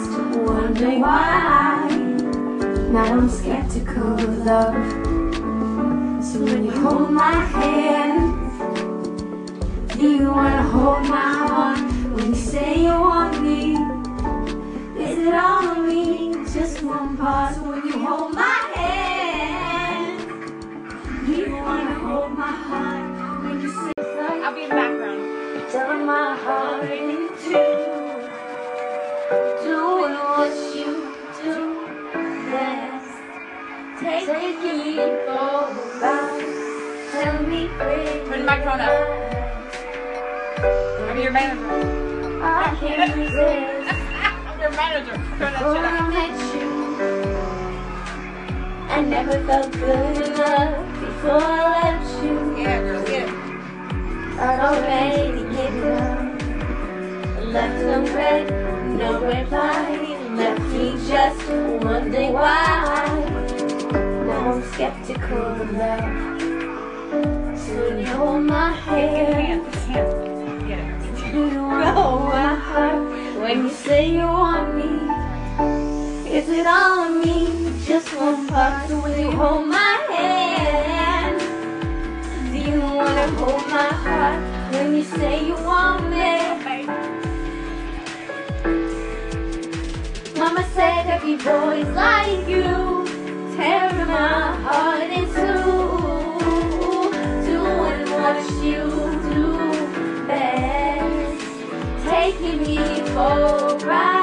just wonder why. Now I'm skeptical of love. So when you hold my hand, do you wanna hold my heart? When you say you want me, is it all of me? Just one part. So when you hold my hand, do you wanna hold my heart? When you say I'll be in the background. Tell my heart Taking me for a ride. Tell me pretty Turn the microphone up. I'm your manager. I can't resist. I'm your manager. Turn that shit up. met you, I never felt good enough before I left you. Yeah, girl, it. I'd already given up. Left no red, no reply. Left me just wondering why. Skeptical love. So you hold my hand, you hold my heart? When you say you want me, is it all of me? Just one part. So when you hold my hand, do you wanna hold my heart? When you say you want me. Mama said every boy's like you, you do best, taking me for a ride,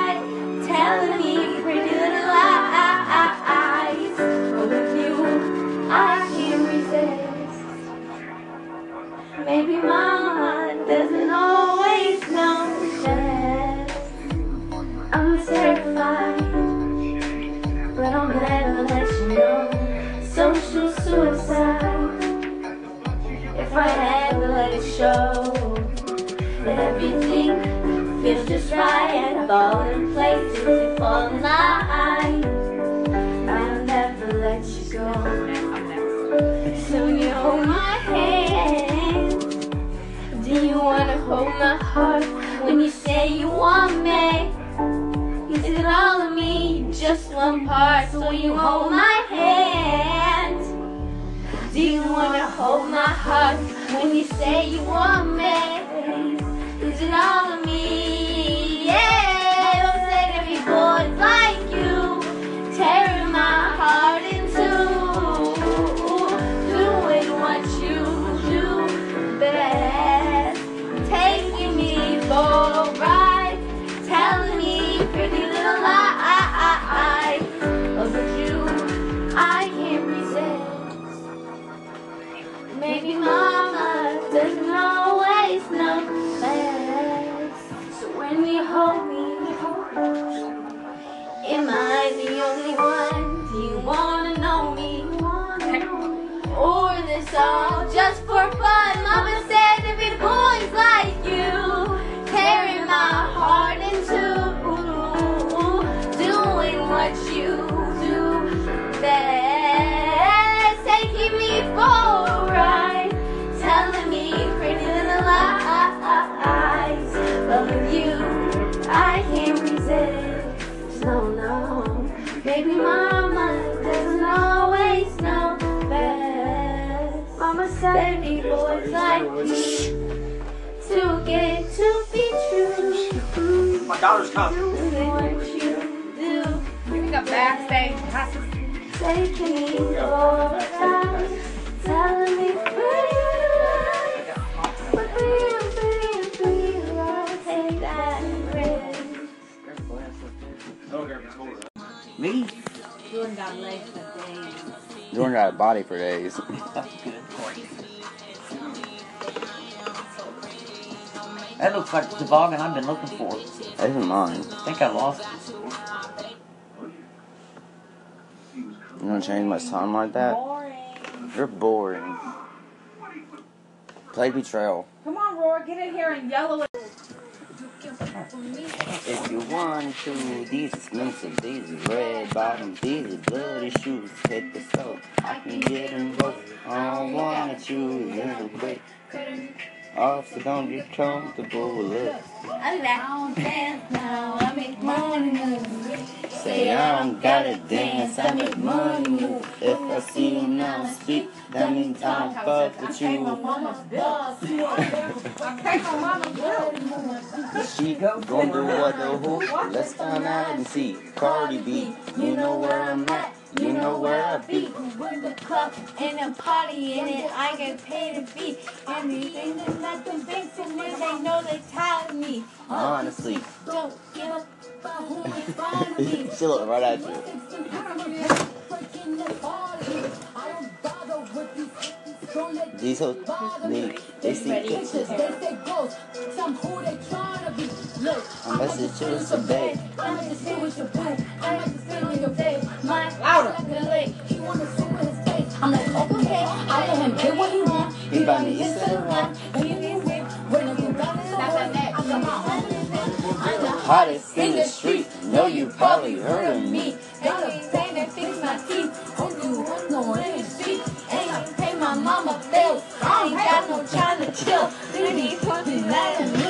show, everything feels just right. and Fall in places, we fall in line. I'll never let you go. So you hold my hand. Do you wanna hold my heart when you say you want me? Is it all of me, just one part? So you hold my hand, do you wanna hold my heart say you want me? It all My daughter's coming. Doing what you do. Picking up backstage passes. Taking me for a telling me pretty lies. But take that risk. Me? Jordan got legs for days. Jordan got a body for days. That looks like the toboggan I've been looking for. That's mine. I think I lost it. You gonna change my song like that? You're boring. Play Betrayal. Come on, Roar, get in here and yellow it. If you want to, these expensive, these is red bottoms, these is bloody shoes. Hit the soap, I can get them both. I don't wanna choose, real quick. Off, so don't get comfortable. Look, I do that. I don't dance now. I make money move. say I don't gotta dance, I make money move. If I see you now speak, that means I don't fuck with you. She gon' do what the who? Let's find out and see. Cardi B, you know where I'm at, you know where I be. With the club and a party in it, I get paid to be. Anything that nothing thinks of me, they know they tired of me. Honestly, Don't give up about who in front of me. she look right at you. These hoes, they, they see pictures. I message you with some babe. My louder. He wanna sit with his face. I'm like, okay, I let him get what he want. He buy me his run. Hottest in the street. Know you probably heard of me. Everything that fix my teeth. Hope you want no in the street. Ain't pay my mama bills. I ain't got no time to chill. Really fucking mad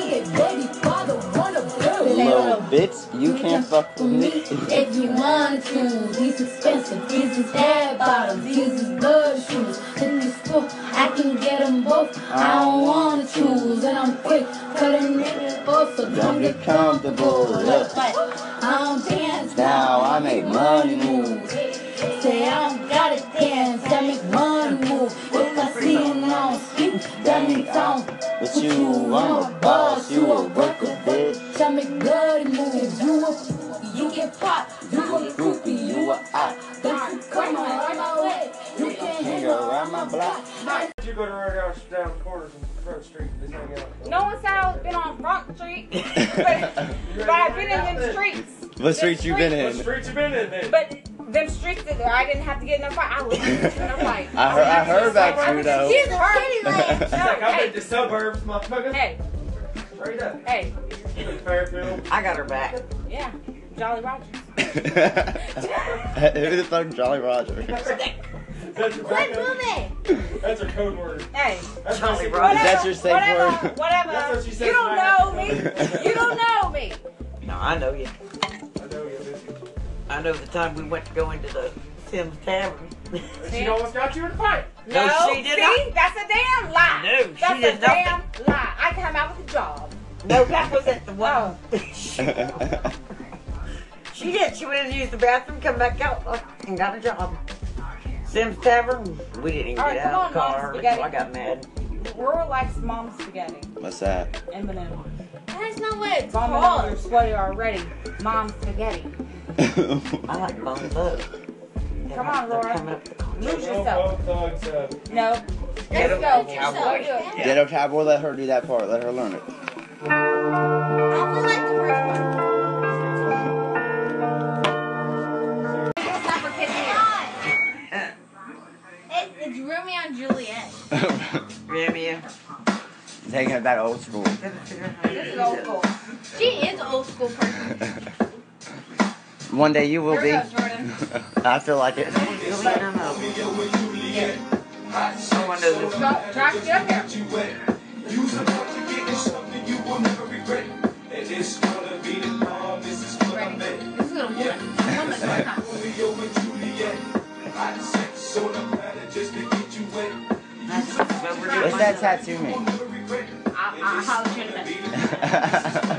Little bitch, you can't fuck with me. If you want to, these expensive, these is head bottoms, these is blood shoes. In the store, I can get them both. I don't wanna choose, and I'm quick cutting niggas both, so Don't get comfortable. Look, I don't dance now I make money move. Say I don't gotta dance, I make money move. If I see you now speak, that means I don't. But you, I'm a boss, you a worker, bitch. I make bloody moves. You a, you get popped. You a groupie, you a op. Don't you come on my way. You can't Hang around my block. You go to our house down the corners and Front Street and just hang out. No one said I've been on Front Street, but, but I've been in them streets. What streets you been What in? streets you been in then? But them streets that I didn't have to get in a fight. I was in a fight. I heard, I heard about you though. She's hurt. It's like I've been to suburbs, motherfucker. Hey, Straight up. hey, Fairfield. I got her back. yeah, Jolly Rogers. Who the fuck Jolly Roger? That's your, Quit moving. That's her code word. Hey, That's Jolly her Roger. secret- That's your safe whatever, word. whatever. That's what she said you don't tonight. know me. You don't know me. No, I know you. I know you, bitch. I know the time we went to go into the Sims Tavern. She almost got you in a fight. No, No, she did see, not. that's a damn lie. No, she that's did a nothing. damn lie. I come out with a job. No, that was at the Wow. one. She did. She went in to use the bathroom, come back out, and got a job. Sims Tavern. We didn't even All right, get come out on, of the car. Mom, So spaghetti. I got mad. Rural likes mom spaghetti What's that? and banana. That's not what it's Mom and you're sweaty already. Mom spaghetti. I like bones up. Come on, They're Laura. coming up the car. Move yourself. both thugs, uh, No. Get Let's him, go. cowboy. Go. Ghetto Cowboy, let her do that part. Let her learn it. I only like the first one. Stop for kissing it. It, it's Romeo and Juliet. Yeah, yeah. Taking it back old school. This is old school. She is an old school person. One day you will Here be. go, Jordan. I feel like it. Really? I don't know. Someone knows this. Stop. Track it up here. Ready? This is gonna win. One that's one time. That's what we're doing. What's that tattoo mean? I, I holler you in a minute.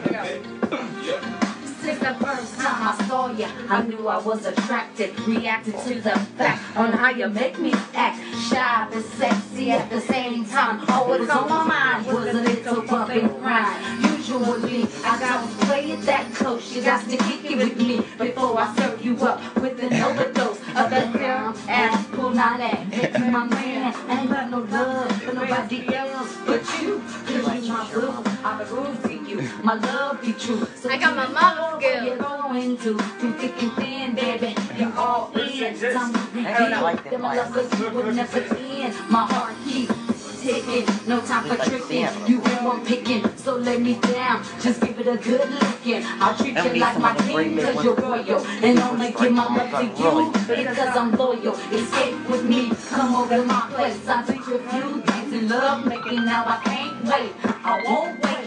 I knew I was attracted. Reacted to the fact on how you make me act. Shy but sexy at the same time. Oh, All what was on my mind was a little bump and grind. Usually, I don't play it that close. You got to kick it with me before I serve you up with an overdose of that damn ass pull not that. It's my man. I ain't got no love for nobody else but you. Cause you my boo. I prove to you my love be true. So I got my mama girl. skill. You're going to through thick and thin, baby. You're all in. Some I don't know, like that Them light. lovers you would never end. My heart keeps ticking. No time for It's like tricking. Sam. You ain't one picking. So let me down. Just give it a good licking. I'll treat you like my of king cause you're royal. And only give my love to you because I'm loyal. Escape with me. Come over to my place. I'll teach you a few things in love making. Now I can't wait. I won't wait.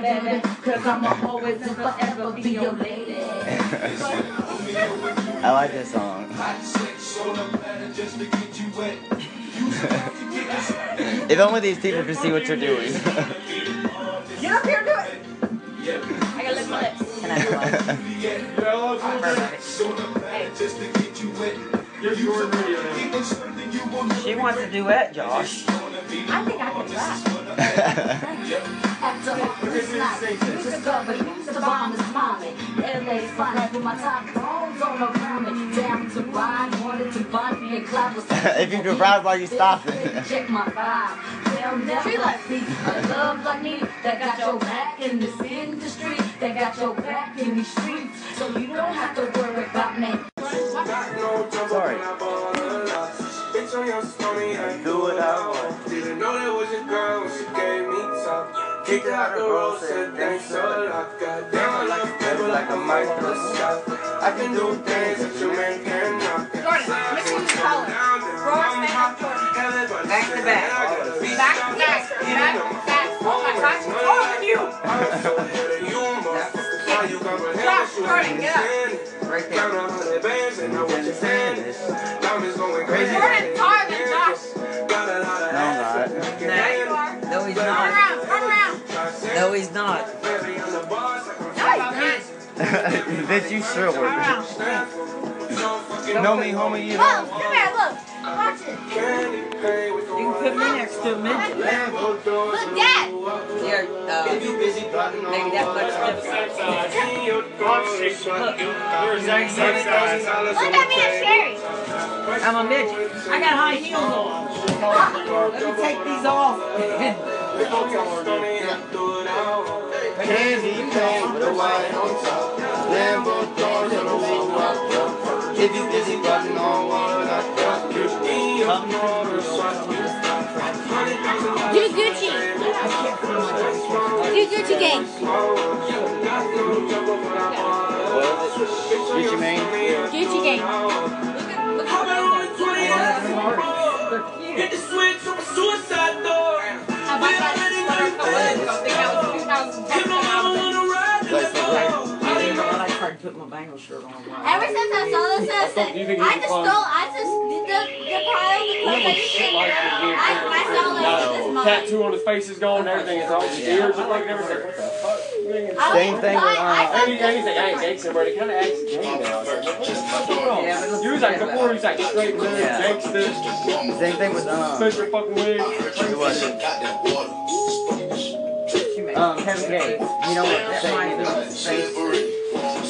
Baby. Cause I'ma always and forever be your lady. I like this song. if only these people could see what you're doing. Get up here and do it. I gotta lick my lips. Can I do one? Yeah, I love You're Jordan Radio now. She wants a duet, Josh. I think I can rap. After all this night, discovered the bomb is mommy. LA's fine with my top bones on the ground. Down to ride, wanted to buy me a club. if you can ride while you stopping. Check my vibe. They'll never see a love like me that got your back in this industry, that got your back in these streets, so you don't have to worry about me. The. Jordan, mix it color. Jordan. Back to back. Back, back, back, back. Oh my gosh, than you. Stop, Jordan, get. Right there. Crazy. Jordan's he's Bitch, you sure not. Were. around. Know me, homie, you Look, know. come here, look. Watch it. You can put me next to a midget. Look, Dad. Yeah, uh, maybe that much difference. You're exact same. Look at me and Sherry. I'm a midget. I got high heels on. Let me take these off. If you busy button on one, I got you. Come Do Gucci. Do Gucci gang. Gucci Mane. Gucci gang. Look at, look at know when I started putting my Bengals shirt on. Ever since I saw this, I said, I just stole, I just, the, the pile of the clothes I just did, I, I saw like this month. Tattoo on his face is gone, everything is all his ears look like everything. What the fuck? You ain't I Same thing with, I- I uh, thought Any, anything, I ain't gangster, but it kind of acts gay now. It's the fuck going on? Yeah, but You was like, before he was like straight man, Yeah. gangster, Same thing with um, put your fucking wig. who was it? Um, Kevin Gates. You know what to say?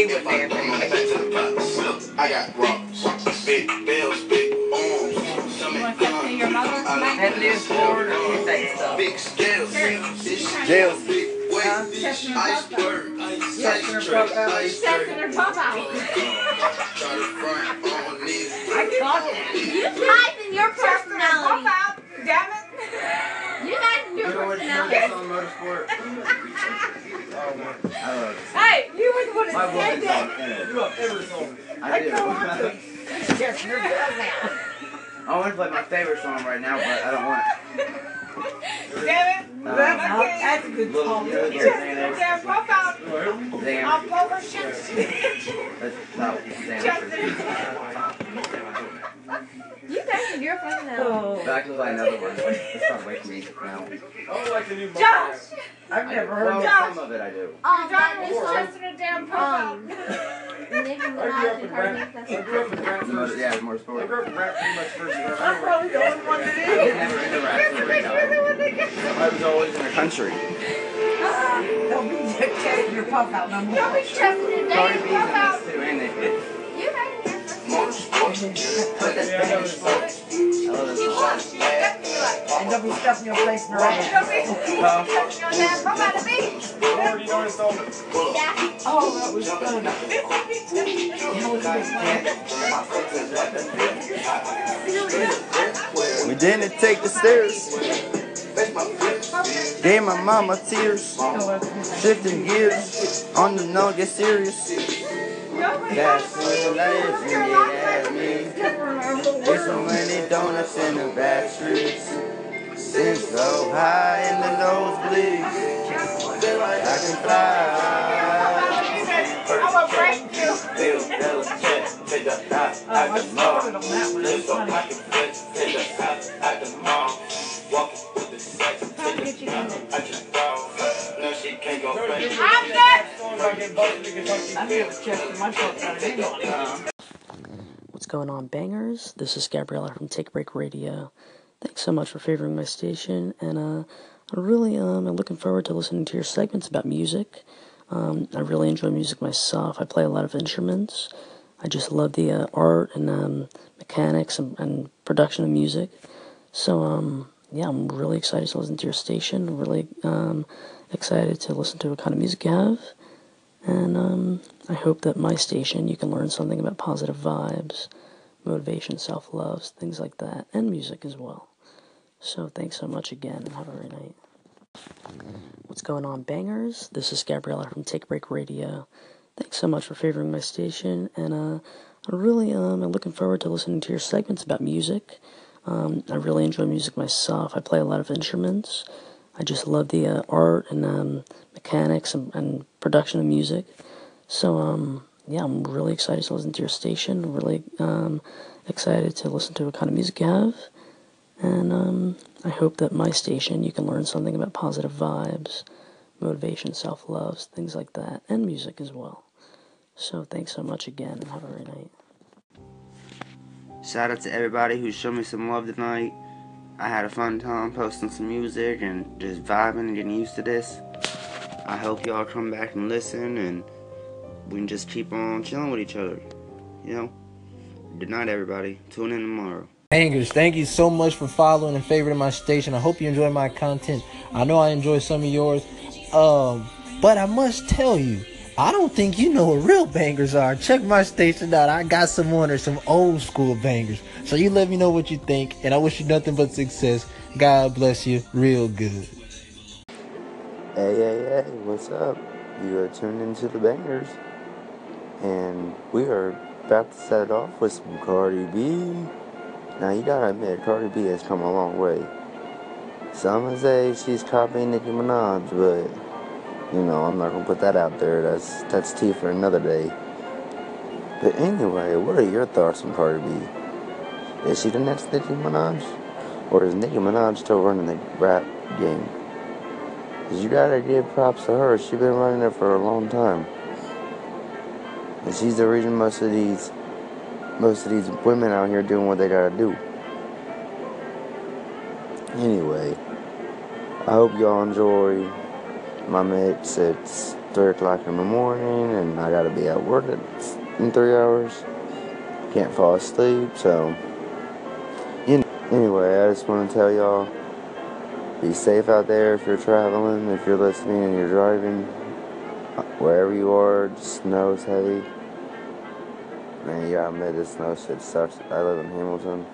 He was there, baby. I got rocks, big bells, big arms, You stomach want to step to your mother? That lives forward or his day stuff. big scales, this Jails. big weight, this iceberg, Testing her fuck out. She's testing her pop out. try to front on me. I caught it. You guys and your Testing her pop personality. out. Damn it. You guys and your personality. on motorsport? I love it. Hey, you were the one My that woman's on that. it. You love every song. I do. Testing her girls out. I want to play my favorite song right now, but I don't want Damn it. Uh, That's, that's a good song. Little damn pop out. Damn. I'll blow her shit. That's not damn. Testing. You guys and your personality. Oh, But I can play another one. Let's start waking music now. I don't like the new Josh. I've never Well, heard Josh. some of it I do. Um, Your that daughter is is like, testing damn pop out. um, Nicki I grew Minaj up and in Cardi rap. B. That's I what grew up in rap Motor, first. yeah, more I sport. grew up in rap pretty much first. I'm probably the only one that I was is. never into rap for right now. I was always in the country. Don't be testing your pop out no more. Don't be testing her Cardi damn B's pop out. this too, and they fit. You guys and your. Put that Yeah, I know Spanish this song. I love this song. And don't be stuffing your face in her ass. Come by the beach. Already noticed all the Oh, that was fun. That was a good plan. We didn't take the stairs. Gave my mama tears. Shifting gears. On the no, get serious. That's what life you ask me. There's so many donuts in the back streets. Sitting so high in the nosebleeds. I can fly. I'm gonna break you. I'm What's going on, bangers? This is Gabriella from Take Break Radio. Thanks so much for favoring my station, and uh, I really um, am looking forward to listening to your segments about music. Um, I really enjoy music myself. I play a lot of instruments. I just love the uh, art and um, mechanics and, and production of music. So, um, yeah, I'm really excited to listen to your station. I'm really um, excited to listen to what kind of music you have. And um, I hope that my station you can learn something about positive vibes, motivation, self love, things like that, and music as well. So thanks so much again and have a great night. What's going on, bangers? This is Gabriella from Take Break Radio. Thanks so much for favoring my station, and uh, I really um, am looking forward to listening to your segments about music. Um, I really enjoy music myself. I play a lot of instruments. I just love the uh, art and um, mechanics and, and production of music. So, um, yeah, I'm really excited to listen to your station. Really um, excited to listen to what kind of music you have. And um, I hope that my station you can learn something about positive vibes, motivation, self love, things like that, and music as well. So thanks so much again and have a great night. Shout out to everybody who showed me some love tonight. I had a fun time posting some music and just vibing and getting used to this. I hope y'all come back and listen and we can just keep on chilling with each other. You know? Good night, everybody. Tune in tomorrow. Bangers, thank you so much for following and favoriting my station. I hope you enjoy my content. I know I enjoy some of yours. Um, but I must tell you, I don't think you know what real bangers are. Check my station out. I got some on there, some old school bangers. So you let me know what you think, and I wish you nothing but success. God bless you, real good. Hey, hey, hey, what's up? You are tuned into the bangers. And we are about to set it off with some Cardi B. Now, you gotta admit, Cardi B has come a long way. Some would say she's copying Nicki Minaj, but, you know, I'm not gonna put that out there. That's, that's tea for another day. But anyway, what are your thoughts on Cardi B? Is she the next Nicki Minaj? Or is Nicki Minaj still running the rap game? Cause you gotta give props to her. She's been running it for a long time, and she's the reason most of these, most of these women out here doing what they gotta do. Anyway, I hope y'all enjoy my mix. It's three o'clock in the morning, and I gotta be at work in three hours. Can't fall asleep, so. You know, anyway, I just want to tell y'all. Be safe out there if you're traveling, if you're listening and you're driving. Wherever you are, the snow's heavy. Man, you gotta admit, this snow shit sucks. I live in Hamilton.